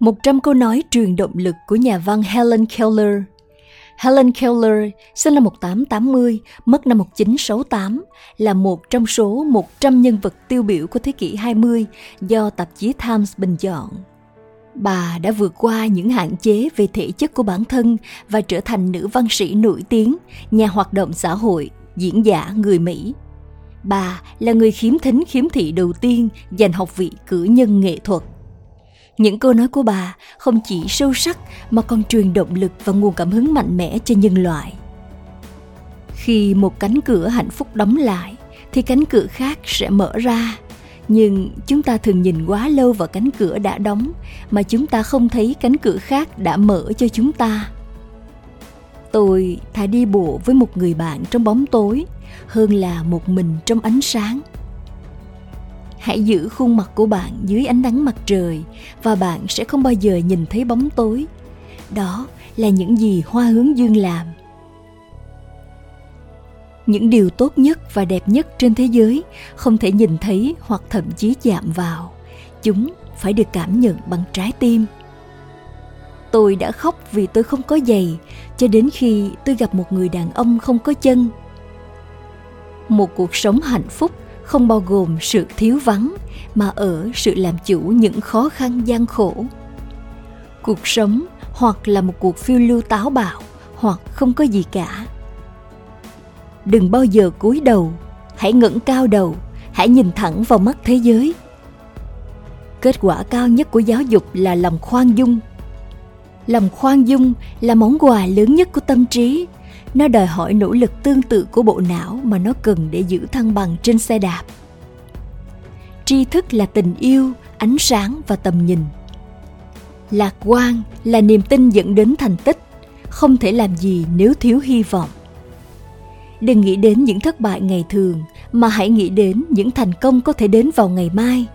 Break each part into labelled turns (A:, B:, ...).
A: 100 câu nói truyền động lực của nhà văn Helen Keller. Helen Keller, sinh năm 1880, mất năm 1968, là một trong số 100 nhân vật tiêu biểu của thế kỷ 20 do tạp chí Times bình chọn. Bà đã vượt qua những hạn chế về thể chất của bản thân và trở thành nữ văn sĩ nổi tiếng, nhà hoạt động xã hội, diễn giả người Mỹ. Bà là người khiếm thính khiếm thị đầu tiên giành học vị cử nhân nghệ thuật. Những câu nói của bà không chỉ sâu sắc mà còn truyền động lực và nguồn cảm hứng mạnh mẽ cho nhân loại. Khi một cánh cửa hạnh phúc đóng lại, thì cánh cửa khác sẽ mở ra. Nhưng chúng ta thường nhìn quá lâu vào cánh cửa đã đóng, mà chúng ta không thấy cánh cửa khác đã mở cho chúng ta. Tôi thà đi bộ với một người bạn trong bóng tối hơn là một mình trong ánh sáng hãy giữ khuôn mặt của bạn dưới ánh nắng mặt trời và bạn sẽ không bao giờ nhìn thấy bóng tối. Đó là những gì hoa hướng dương làm. Những điều tốt nhất và đẹp nhất trên thế giới không thể nhìn thấy hoặc thậm chí chạm vào. Chúng phải được cảm nhận bằng trái tim. Tôi đã khóc vì tôi không có giày, cho đến khi tôi gặp một người đàn ông không có chân. Một cuộc sống hạnh phúc không bao gồm sự thiếu vắng mà ở sự làm chủ những khó khăn gian khổ. Cuộc sống hoặc là một cuộc phiêu lưu táo bạo hoặc không có gì cả. Đừng bao giờ cúi đầu, hãy ngẩng cao đầu, hãy nhìn thẳng vào mắt thế giới. Kết quả cao nhất của giáo dục là lòng khoan dung. Lòng khoan dung là món quà lớn nhất của tâm trí nó đòi hỏi nỗ lực tương tự của bộ não mà nó cần để giữ thăng bằng trên xe đạp. Tri thức là tình yêu, ánh sáng và tầm nhìn. Lạc quan là niềm tin dẫn đến thành tích, không thể làm gì nếu thiếu hy vọng. Đừng nghĩ đến những thất bại ngày thường, mà hãy nghĩ đến những thành công có thể đến vào ngày mai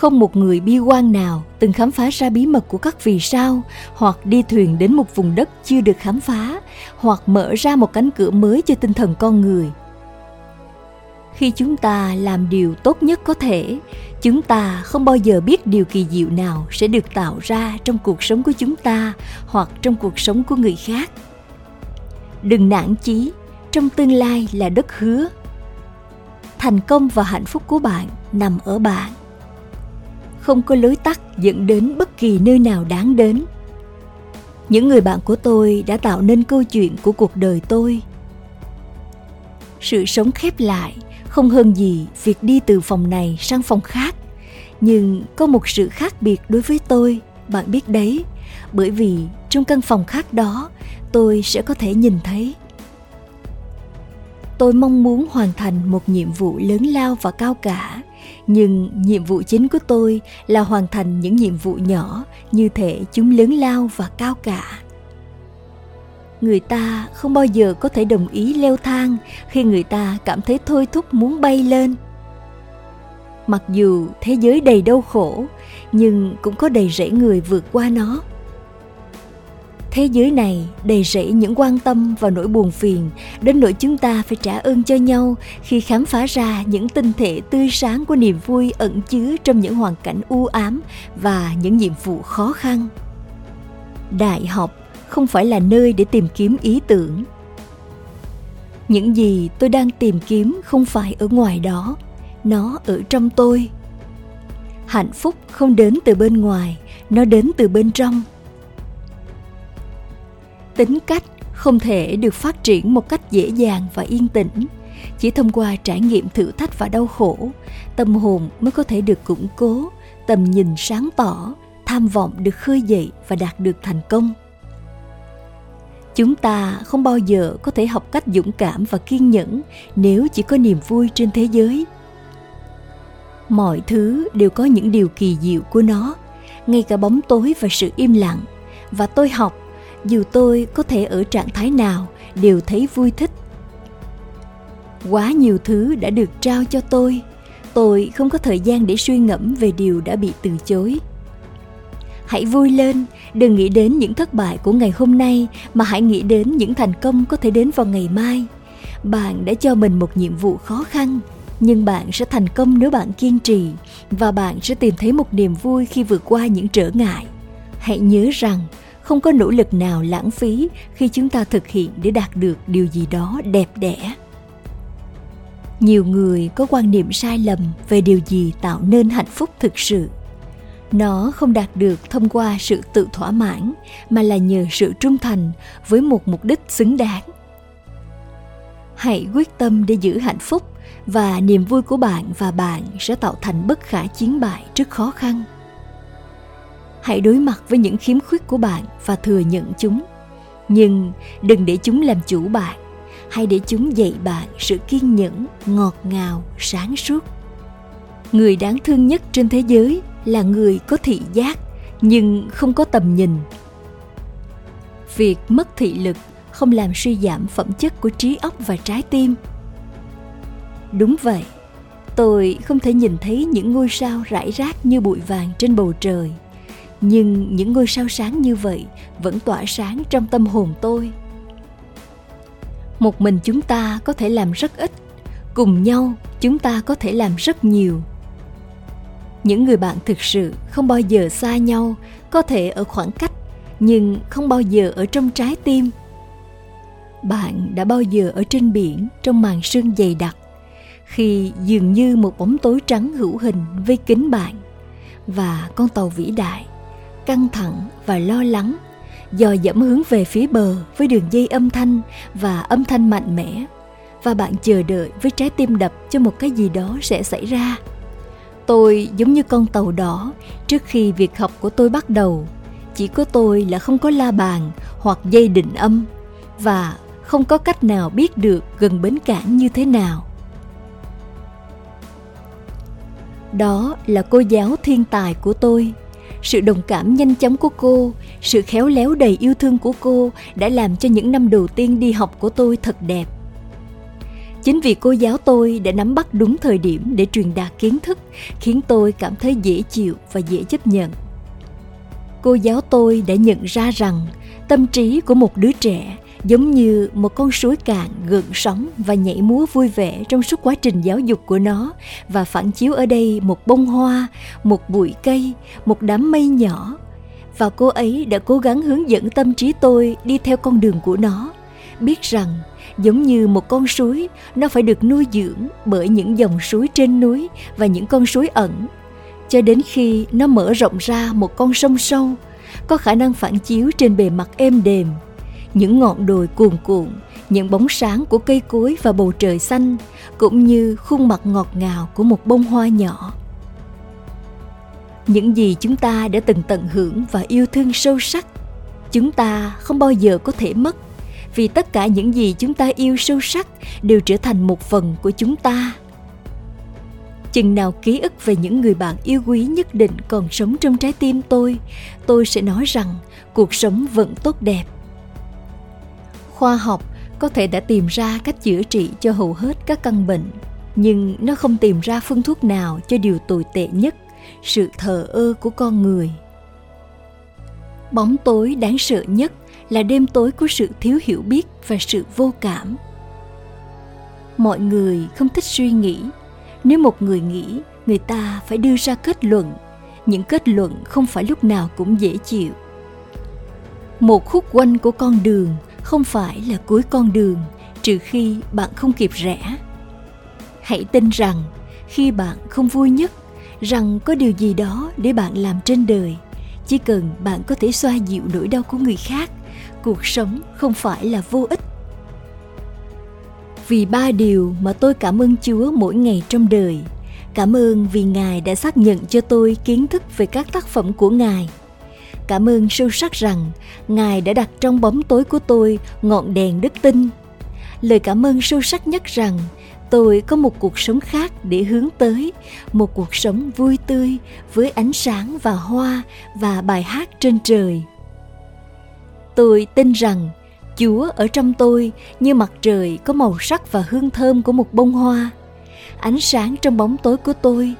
A: không một người bi quan nào từng khám phá ra bí mật của các vì sao, hoặc đi thuyền đến một vùng đất chưa được khám phá, hoặc mở ra một cánh cửa mới cho tinh thần con người. Khi chúng ta làm điều tốt nhất có thể, chúng ta không bao giờ biết điều kỳ diệu nào sẽ được tạo ra trong cuộc sống của chúng ta hoặc trong cuộc sống của người khác. Đừng nản chí, trong tương lai là đất hứa. Thành công và hạnh phúc của bạn nằm ở bạn không có lối tắt dẫn đến bất kỳ nơi nào đáng đến. Những người bạn của tôi đã tạo nên câu chuyện của cuộc đời tôi. Sự sống khép lại không hơn gì việc đi từ phòng này sang phòng khác. Nhưng có một sự khác biệt đối với tôi, bạn biết đấy. Bởi vì trong căn phòng khác đó, tôi sẽ có thể nhìn thấy. Tôi mong muốn hoàn thành một nhiệm vụ lớn lao và cao cả nhưng nhiệm vụ chính của tôi là hoàn thành những nhiệm vụ nhỏ như thể chúng lớn lao và cao cả. Người ta không bao giờ có thể đồng ý leo thang khi người ta cảm thấy thôi thúc muốn bay lên. Mặc dù thế giới đầy đau khổ, nhưng cũng có đầy rẫy người vượt qua nó thế giới này đầy rẫy những quan tâm và nỗi buồn phiền, đến nỗi chúng ta phải trả ơn cho nhau khi khám phá ra những tinh thể tươi sáng của niềm vui ẩn chứa trong những hoàn cảnh u ám và những nhiệm vụ khó khăn. Đại học không phải là nơi để tìm kiếm ý tưởng. Những gì tôi đang tìm kiếm không phải ở ngoài đó, nó ở trong tôi. Hạnh phúc không đến từ bên ngoài, nó đến từ bên trong tính cách không thể được phát triển một cách dễ dàng và yên tĩnh. Chỉ thông qua trải nghiệm thử thách và đau khổ, tâm hồn mới có thể được củng cố, tầm nhìn sáng tỏ, tham vọng được khơi dậy và đạt được thành công. Chúng ta không bao giờ có thể học cách dũng cảm và kiên nhẫn nếu chỉ có niềm vui trên thế giới. Mọi thứ đều có những điều kỳ diệu của nó, ngay cả bóng tối và sự im lặng. Và tôi học dù tôi có thể ở trạng thái nào đều thấy vui thích. Quá nhiều thứ đã được trao cho tôi tôi không có thời gian để suy ngẫm về điều đã bị từ chối. Hãy vui lên, đừng nghĩ đến những thất bại của ngày hôm nay, mà hãy nghĩ đến những thành công có thể đến vào ngày mai. Bạn đã cho mình một nhiệm vụ khó khăn, nhưng bạn sẽ thành công nếu bạn kiên trì, và bạn sẽ tìm thấy một niềm vui khi vượt qua những trở ngại. Hãy nhớ rằng không có nỗ lực nào lãng phí khi chúng ta thực hiện để đạt được điều gì đó đẹp đẽ. Nhiều người có quan niệm sai lầm về điều gì tạo nên hạnh phúc thực sự. Nó không đạt được thông qua sự tự thỏa mãn, mà là nhờ sự trung thành với một mục đích xứng đáng. Hãy quyết tâm để giữ hạnh phúc và niềm vui của bạn và bạn sẽ tạo thành bất khả chiến bại trước khó khăn hãy đối mặt với những khiếm khuyết của bạn và thừa nhận chúng. Nhưng đừng để chúng làm chủ bạn. Hãy để chúng dạy bạn sự kiên nhẫn, ngọt ngào, sáng suốt. Người đáng thương nhất trên thế giới là người có thị giác, nhưng không có tầm nhìn. Việc mất thị lực không làm suy giảm phẩm chất của trí óc và trái tim. Đúng vậy, tôi không thể nhìn thấy những ngôi sao rải rác như bụi vàng trên bầu trời nhưng những ngôi sao sáng như vậy vẫn tỏa sáng trong tâm hồn tôi. Một mình chúng ta có thể làm rất ít, cùng nhau chúng ta có thể làm rất nhiều. Những người bạn thực sự không bao giờ xa nhau, có thể ở khoảng cách, nhưng không bao giờ ở trong trái tim. Bạn đã bao giờ ở trên biển trong màn sương dày đặc, khi dường như một bóng tối trắng hữu hình vây kín bạn và con tàu vĩ đại? Căng thẳng và lo lắng dò dẫm hướng về phía bờ với đường dây âm thanh và âm thanh mạnh mẽ. Và bạn chờ đợi với trái tim đập cho một cái gì đó sẽ xảy ra. Tôi giống như con tàu đỏ, trước khi việc học của tôi bắt đầu, chỉ có tôi là không có la bàn hoặc dây định âm và không có cách nào biết được gần bến cảng như thế nào. Đó là cô giáo thiên tài của tôi sự đồng cảm nhanh chóng của cô, sự khéo léo đầy yêu thương của cô đã làm cho những năm đầu tiên đi học của tôi thật đẹp. Chính vì cô giáo tôi đã nắm bắt đúng thời điểm để truyền đạt kiến thức, khiến tôi cảm thấy dễ chịu và dễ chấp nhận. Cô giáo tôi đã nhận ra rằng tâm trí của một đứa trẻ giống như một con suối cạn gợn sóng và nhảy múa vui vẻ trong suốt quá trình giáo dục của nó và phản chiếu ở đây một bông hoa, một bụi cây, một đám mây nhỏ. Và cô ấy đã cố gắng hướng dẫn tâm trí tôi đi theo con đường của nó, biết rằng giống như một con suối, nó phải được nuôi dưỡng bởi những dòng suối trên núi và những con suối ẩn. Cho đến khi nó mở rộng ra một con sông sâu, có khả năng phản chiếu trên bề mặt êm đềm những ngọn đồi cuồn cuộn, những bóng sáng của cây cối và bầu trời xanh, cũng như khuôn mặt ngọt ngào của một bông hoa nhỏ. Những gì chúng ta đã từng tận hưởng và yêu thương sâu sắc, chúng ta không bao giờ có thể mất, vì tất cả những gì chúng ta yêu sâu sắc đều trở thành một phần của chúng ta. Chừng nào ký ức về những người bạn yêu quý nhất định còn sống trong trái tim tôi tôi sẽ nói rằng cuộc sống vẫn tốt đẹp khoa học có thể đã tìm ra cách chữa trị cho hầu hết các căn bệnh, nhưng nó không tìm ra phương thuốc nào cho điều tồi tệ nhất, sự thờ ơ của con người. Bóng tối đáng sợ nhất là đêm tối của sự thiếu hiểu biết và sự vô cảm. Mọi người không thích suy nghĩ. Nếu một người nghĩ, người ta phải đưa ra kết luận. Những kết luận không phải lúc nào cũng dễ chịu. Một khúc quanh của con đường không phải là cuối con đường, trừ khi bạn không kịp rẽ. Hãy tin rằng, khi bạn không vui nhất, rằng có điều gì đó để bạn làm trên đời, chỉ cần bạn có thể xoa dịu nỗi đau của người khác, cuộc sống không phải là vô ích. Vì ba điều mà tôi cảm ơn chúa mỗi ngày trong đời, cảm ơn vì ngài đã xác nhận cho tôi kiến thức về các tác phẩm của ngài cảm ơn sâu sắc rằng ngài đã đặt trong bóng tối của tôi ngọn đèn đức tin. Lời cảm ơn sâu sắc nhất rằng tôi có một cuộc sống khác để hướng tới, một cuộc sống vui tươi với ánh sáng và hoa và bài hát trên trời. Tôi tin rằng chúa ở trong tôi như mặt trời có màu sắc và hương thơm của một bông hoa. Ánh sáng trong bóng tối của tôi,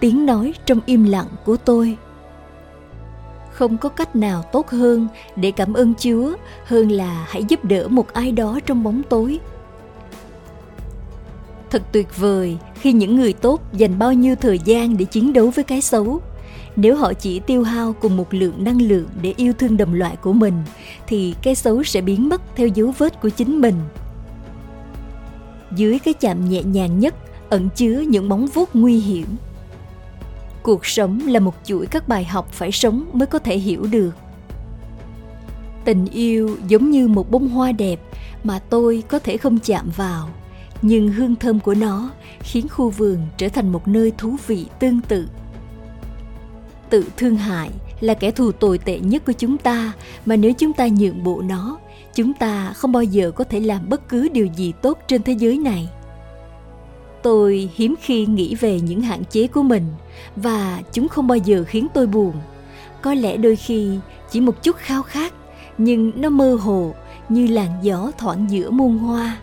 A: tiếng nói trong im lặng của tôi không có cách nào tốt hơn để cảm ơn chúa, hơn là hãy giúp đỡ một ai đó trong bóng tối. Thật tuyệt vời khi những người tốt dành bao nhiêu thời gian để chiến đấu với cái xấu. Nếu họ chỉ tiêu hao cùng một lượng năng lượng để yêu thương đồng loại của mình, thì cái xấu sẽ biến mất theo dấu vết của chính mình. Dưới cái chạm nhẹ nhàng nhất ẩn chứa những móng vuốt nguy hiểm cuộc sống là một chuỗi các bài học phải sống mới có thể hiểu được. Tình yêu giống như một bông hoa đẹp mà tôi có thể không chạm vào, nhưng hương thơm của nó khiến khu vườn trở thành một nơi thú vị tương tự. Tự thương hại là kẻ thù tồi tệ nhất của chúng ta, mà nếu chúng ta nhượng bộ nó, chúng ta không bao giờ có thể làm bất cứ điều gì tốt trên thế giới này tôi hiếm khi nghĩ về những hạn chế của mình và chúng không bao giờ khiến tôi buồn. Có lẽ đôi khi chỉ một chút khao khát, nhưng nó mơ hồ như làn gió thoảng giữa muôn hoa.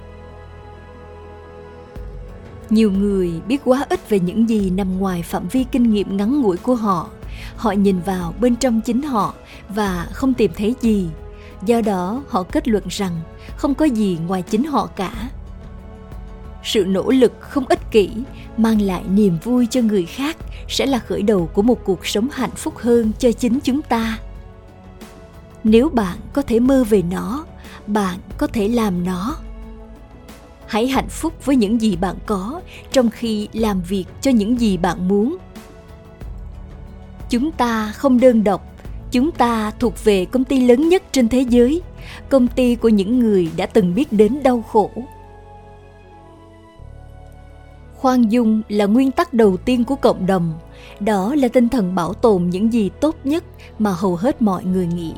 A: Nhiều người biết quá ít về những gì nằm ngoài phạm vi kinh nghiệm ngắn ngủi của họ. Họ nhìn vào bên trong chính họ và không tìm thấy gì. Do đó, họ kết luận rằng không có gì ngoài chính họ cả sự nỗ lực không ích kỷ, mang lại niềm vui cho người khác sẽ là khởi đầu của một cuộc sống hạnh phúc hơn cho chính chúng ta. Nếu bạn có thể mơ về nó, bạn có thể làm nó. Hãy hạnh phúc với những gì bạn có trong khi làm việc cho những gì bạn muốn. Chúng ta không đơn độc, chúng ta thuộc về công ty lớn nhất trên thế giới, công ty của những người đã từng biết đến đau khổ khoan dung là nguyên tắc đầu tiên của cộng đồng. Đó là tinh thần bảo tồn những gì tốt nhất mà hầu hết mọi người nghĩ.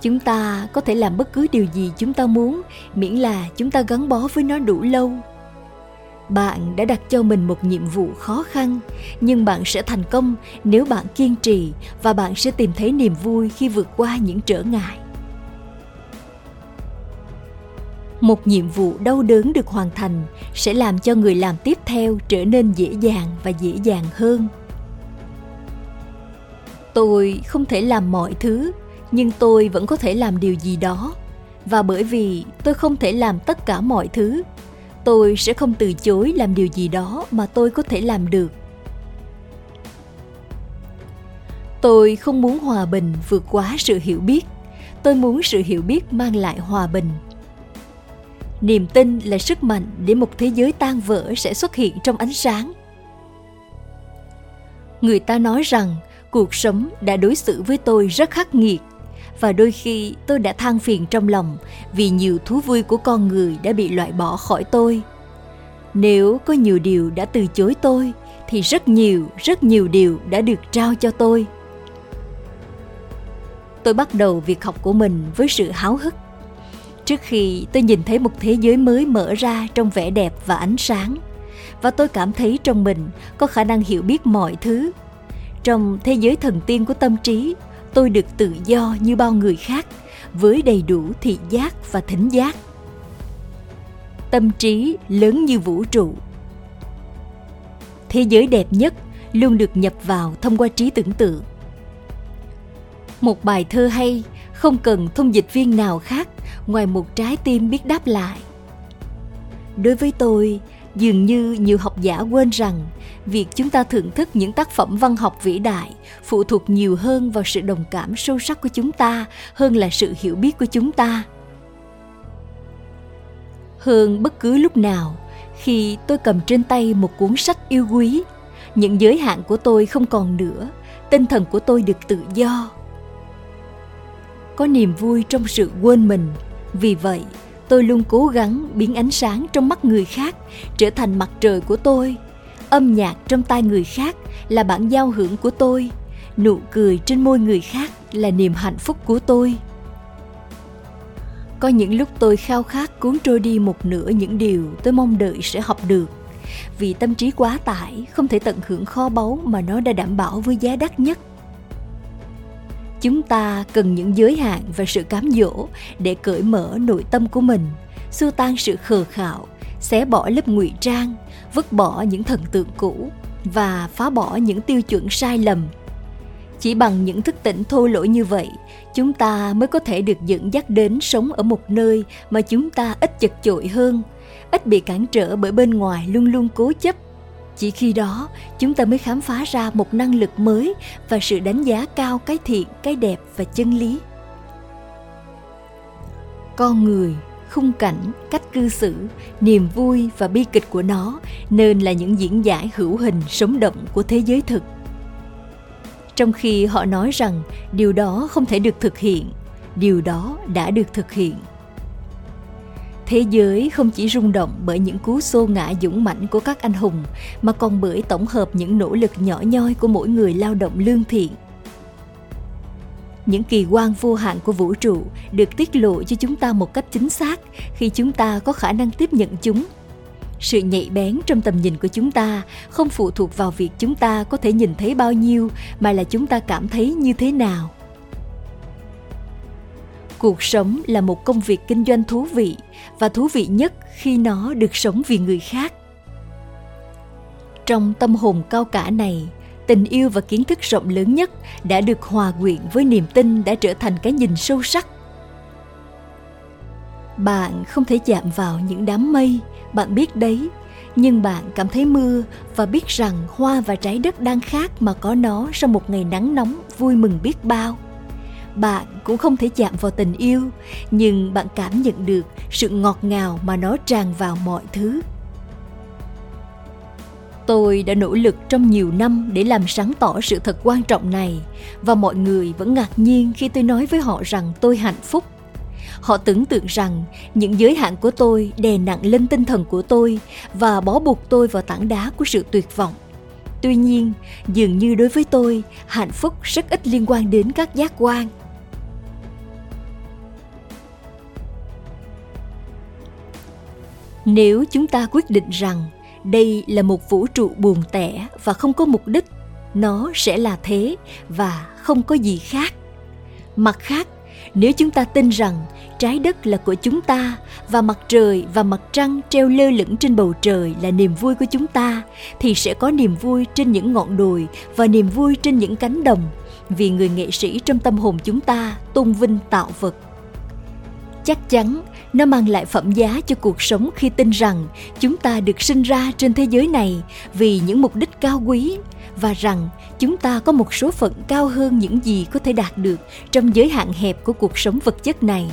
A: Chúng ta có thể làm bất cứ điều gì chúng ta muốn, miễn là chúng ta gắn bó với nó đủ lâu. Bạn đã đặt cho mình một nhiệm vụ khó khăn, nhưng bạn sẽ thành công nếu bạn kiên trì và bạn sẽ tìm thấy niềm vui khi vượt qua những trở ngại. Một nhiệm vụ đau đớn được hoàn thành sẽ làm cho người làm tiếp theo trở nên dễ dàng và dễ dàng hơn. Tôi không thể làm mọi thứ, nhưng tôi vẫn có thể làm điều gì đó. Và bởi vì tôi không thể làm tất cả mọi thứ, tôi sẽ không từ chối làm điều gì đó mà tôi có thể làm được. Tôi không muốn hòa bình vượt quá sự hiểu biết. Tôi muốn sự hiểu biết mang lại hòa bình niềm tin là sức mạnh để một thế giới tan vỡ sẽ xuất hiện trong ánh sáng. Người ta nói rằng, cuộc sống đã đối xử với tôi rất khắc nghiệt, và đôi khi tôi đã than phiền trong lòng vì nhiều thú vui của con người đã bị loại bỏ khỏi tôi. Nếu có nhiều điều đã từ chối tôi, thì rất nhiều rất nhiều điều đã được trao cho tôi. Tôi bắt đầu việc học của mình với sự háo hức trước khi tôi nhìn thấy một thế giới mới mở ra trong vẻ đẹp và ánh sáng. Và tôi cảm thấy trong mình có khả năng hiểu biết mọi thứ. Trong thế giới thần tiên của tâm trí, tôi được tự do như bao người khác, với đầy đủ thị giác và thính giác. Tâm trí lớn như vũ trụ. Thế giới đẹp nhất luôn được nhập vào thông qua trí tưởng tượng. Một bài thơ hay không cần thông dịch viên nào khác, ngoài một trái tim biết đáp lại. Đối với tôi, dường như nhiều học giả quên rằng, việc chúng ta thưởng thức những tác phẩm văn học vĩ đại phụ thuộc nhiều hơn vào sự đồng cảm sâu sắc của chúng ta hơn là sự hiểu biết của chúng ta. Hơn bất cứ lúc nào, khi tôi cầm trên tay một cuốn sách yêu quý, những giới hạn của tôi không còn nữa, tinh thần của tôi được tự do có niềm vui trong sự quên mình. Vì vậy, tôi luôn cố gắng biến ánh sáng trong mắt người khác trở thành mặt trời của tôi. Âm nhạc trong tai người khác là bản giao hưởng của tôi. Nụ cười trên môi người khác là niềm hạnh phúc của tôi. Có những lúc tôi khao khát cuốn trôi đi một nửa những điều tôi mong đợi sẽ học được. Vì tâm trí quá tải, không thể tận hưởng kho báu mà nó đã đảm bảo với giá đắt nhất chúng ta cần những giới hạn và sự cám dỗ để cởi mở nội tâm của mình, xua tan sự khờ khạo, xé bỏ lớp ngụy trang, vứt bỏ những thần tượng cũ và phá bỏ những tiêu chuẩn sai lầm. Chỉ bằng những thức tỉnh thô lỗ như vậy, chúng ta mới có thể được dẫn dắt đến sống ở một nơi mà chúng ta ít chật chội hơn, ít bị cản trở bởi bên ngoài luôn luôn cố chấp chỉ khi đó, chúng ta mới khám phá ra một năng lực mới và sự đánh giá cao cái thiện, cái đẹp và chân lý. Con người, khung cảnh, cách cư xử, niềm vui và bi kịch của nó nên là những diễn giải hữu hình sống động của thế giới thực. Trong khi họ nói rằng điều đó không thể được thực hiện, điều đó đã được thực hiện thế giới không chỉ rung động bởi những cú xô ngã dũng mãnh của các anh hùng, mà còn bởi tổng hợp những nỗ lực nhỏ nhoi của mỗi người lao động lương thiện. Những kỳ quan vô hạn của vũ trụ được tiết lộ cho chúng ta một cách chính xác khi chúng ta có khả năng tiếp nhận chúng. Sự nhạy bén trong tầm nhìn của chúng ta không phụ thuộc vào việc chúng ta có thể nhìn thấy bao nhiêu, mà là chúng ta cảm thấy như thế nào cuộc sống là một công việc kinh doanh thú vị, và thú vị nhất khi nó được sống vì người khác. Trong tâm hồn cao cả này, tình yêu và kiến thức rộng lớn nhất đã được hòa quyện với niềm tin đã trở thành cái nhìn sâu sắc. Bạn không thể chạm vào những đám mây, bạn biết đấy, nhưng bạn cảm thấy mưa và biết rằng hoa và trái đất đang khác mà có nó sau một ngày nắng nóng vui mừng biết bao bạn cũng không thể chạm vào tình yêu, nhưng bạn cảm nhận được sự ngọt ngào mà nó tràn vào mọi thứ. Tôi đã nỗ lực trong nhiều năm để làm sáng tỏ sự thật quan trọng này, và mọi người vẫn ngạc nhiên khi tôi nói với họ rằng tôi hạnh phúc. Họ tưởng tượng rằng những giới hạn của tôi đè nặng lên tinh thần của tôi và bó buộc tôi vào tảng đá của sự tuyệt vọng. Tuy nhiên, dường như đối với tôi, hạnh phúc rất ít liên quan đến các giác quan. Nếu chúng ta quyết định rằng đây là một vũ trụ buồn tẻ và không có mục đích, nó sẽ là thế và không có gì khác. Mặt khác, nếu chúng ta tin rằng trái đất là của chúng ta và mặt trời và mặt trăng treo lơ lửng trên bầu trời là niềm vui của chúng ta, thì sẽ có niềm vui trên những ngọn đồi và niềm vui trên những cánh đồng, vì người nghệ sĩ trong tâm hồn chúng ta tôn vinh tạo vật chắc chắn nó mang lại phẩm giá cho cuộc sống khi tin rằng chúng ta được sinh ra trên thế giới này vì những mục đích cao quý và rằng chúng ta có một số phận cao hơn những gì có thể đạt được trong giới hạn hẹp của cuộc sống vật chất này.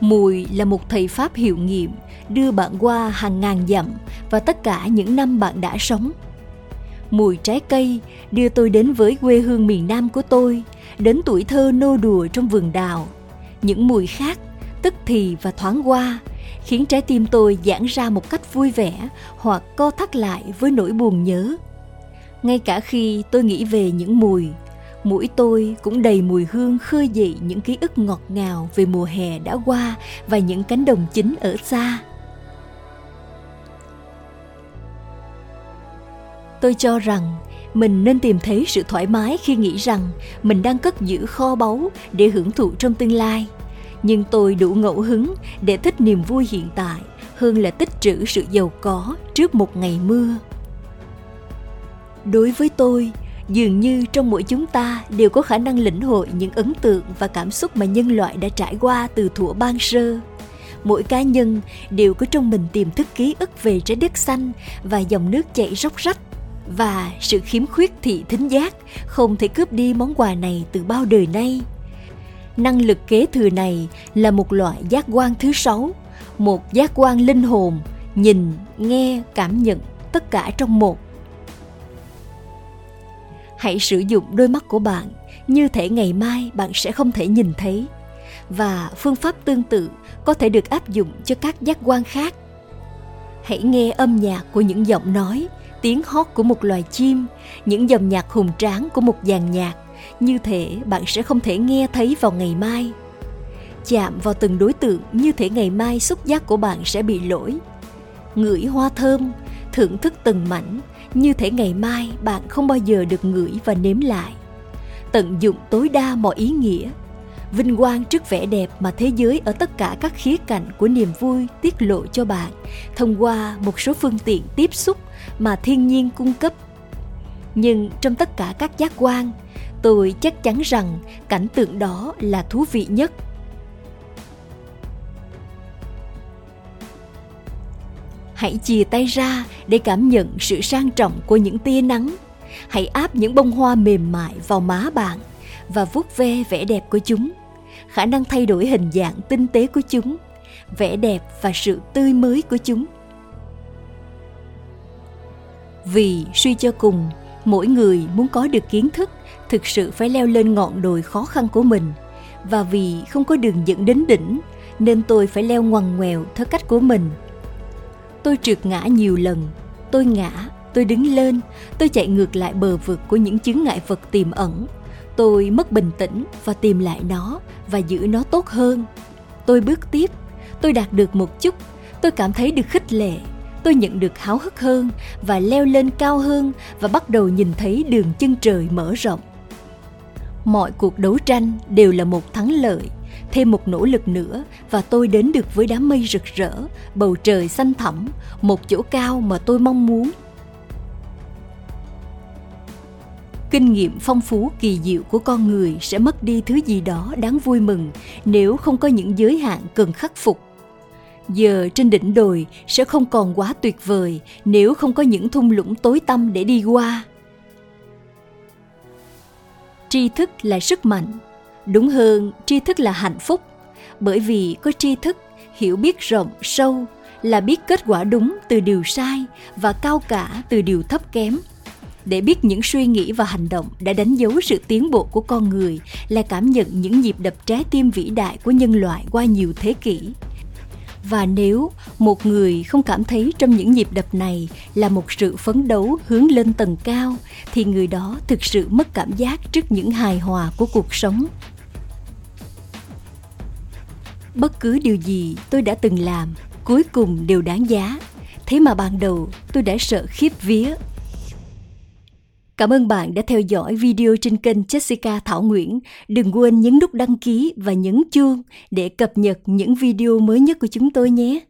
A: Mùi là một thầy pháp hiệu nghiệm, đưa bạn qua hàng ngàn dặm và tất cả những năm bạn đã sống mùi trái cây, đưa tôi đến với quê hương miền nam của tôi, đến tuổi thơ nô đùa trong vườn đào. Những mùi khác, tức thì và thoáng qua, khiến trái tim tôi giãn ra một cách vui vẻ hoặc co thắt lại với nỗi buồn nhớ. Ngay cả khi tôi nghĩ về những mùi, mũi tôi cũng đầy mùi hương khơi dậy những ký ức ngọt ngào về mùa hè đã qua và những cánh đồng chính ở xa. Tôi cho rằng mình nên tìm thấy sự thoải mái khi nghĩ rằng mình đang cất giữ kho báu để hưởng thụ trong tương lai. Nhưng tôi đủ ngẫu hứng để thích niềm vui hiện tại hơn là tích trữ sự giàu có trước một ngày mưa. Đối với tôi, dường như trong mỗi chúng ta đều có khả năng lĩnh hội những ấn tượng và cảm xúc mà nhân loại đã trải qua từ thuở ban sơ. Mỗi cá nhân đều có trong mình tiềm thức ký ức về trái đất xanh và dòng nước chảy róc rách và sự khiếm khuyết thị thính giác, không thể cướp đi món quà này từ bao đời nay. Năng lực kế thừa này là một loại giác quan thứ sáu, một giác quan linh hồn, nhìn, nghe, cảm nhận tất cả trong một. Hãy sử dụng đôi mắt của bạn, như thể ngày mai bạn sẽ không thể nhìn thấy. Và phương pháp tương tự có thể được áp dụng cho các giác quan khác. Hãy nghe âm nhạc của những giọng nói tiếng hót của một loài chim, những dòng nhạc hùng tráng của một dàn nhạc. Như thể bạn sẽ không thể nghe thấy vào ngày mai. Chạm vào từng đối tượng như thể ngày mai xúc giác của bạn sẽ bị lỗi. Ngửi hoa thơm, thưởng thức từng mảnh, như thể ngày mai bạn không bao giờ được ngửi và nếm lại. Tận dụng tối đa mọi ý nghĩa. Vinh quang trước vẻ đẹp mà thế giới ở tất cả các khía cạnh của niềm vui tiết lộ cho bạn thông qua một số phương tiện tiếp xúc mà thiên nhiên cung cấp. Nhưng trong tất cả các giác quan, tôi chắc chắn rằng cảnh tượng đó là thú vị nhất. Hãy chìa tay ra để cảm nhận sự sang trọng của những tia nắng. Hãy áp những bông hoa mềm mại vào má bạn và vuốt ve vẻ đẹp của chúng. Khả năng thay đổi hình dạng tinh tế của chúng, vẻ đẹp và sự tươi mới của chúng vì suy cho cùng, mỗi người muốn có được kiến thức, thực sự phải leo lên ngọn đồi khó khăn của mình. Và vì không có đường dẫn đến đỉnh, nên tôi phải leo ngoằn ngoèo theo cách của mình. Tôi trượt ngã nhiều lần, tôi ngã, tôi đứng lên, tôi chạy ngược lại bờ vực của những chứng ngại vật tiềm ẩn. Tôi mất bình tĩnh và tìm lại nó và giữ nó tốt hơn. Tôi bước tiếp, tôi đạt được một chút, tôi cảm thấy được khích lệ tôi nhận được háo hức hơn và leo lên cao hơn và bắt đầu nhìn thấy đường chân trời mở rộng. Mọi cuộc đấu tranh đều là một thắng lợi, thêm một nỗ lực nữa và tôi đến được với đám mây rực rỡ, bầu trời xanh thẳm, một chỗ cao mà tôi mong muốn. Kinh nghiệm phong phú kỳ diệu của con người sẽ mất đi thứ gì đó đáng vui mừng nếu không có những giới hạn cần khắc phục giờ trên đỉnh đồi sẽ không còn quá tuyệt vời nếu không có những thung lũng tối tăm để đi qua. Tri thức là sức mạnh. Đúng hơn, tri thức là hạnh phúc. Bởi vì có tri thức, hiểu biết rộng, sâu là biết kết quả đúng từ điều sai và cao cả từ điều thấp kém. Để biết những suy nghĩ và hành động đã đánh dấu sự tiến bộ của con người là cảm nhận những nhịp đập trái tim vĩ đại của nhân loại qua nhiều thế kỷ và nếu một người không cảm thấy trong những nhịp đập này là một sự phấn đấu hướng lên tầng cao, thì người đó thực sự mất cảm giác trước những hài hòa của cuộc sống. Bất cứ điều gì tôi đã từng làm, cuối cùng đều đáng giá. Thế mà ban đầu tôi đã sợ khiếp vía. Cảm ơn bạn đã theo dõi video trên kênh Jessica Thảo Nguyễn. Đừng quên nhấn nút đăng ký và nhấn chuông để cập nhật những video mới nhất của chúng tôi nhé.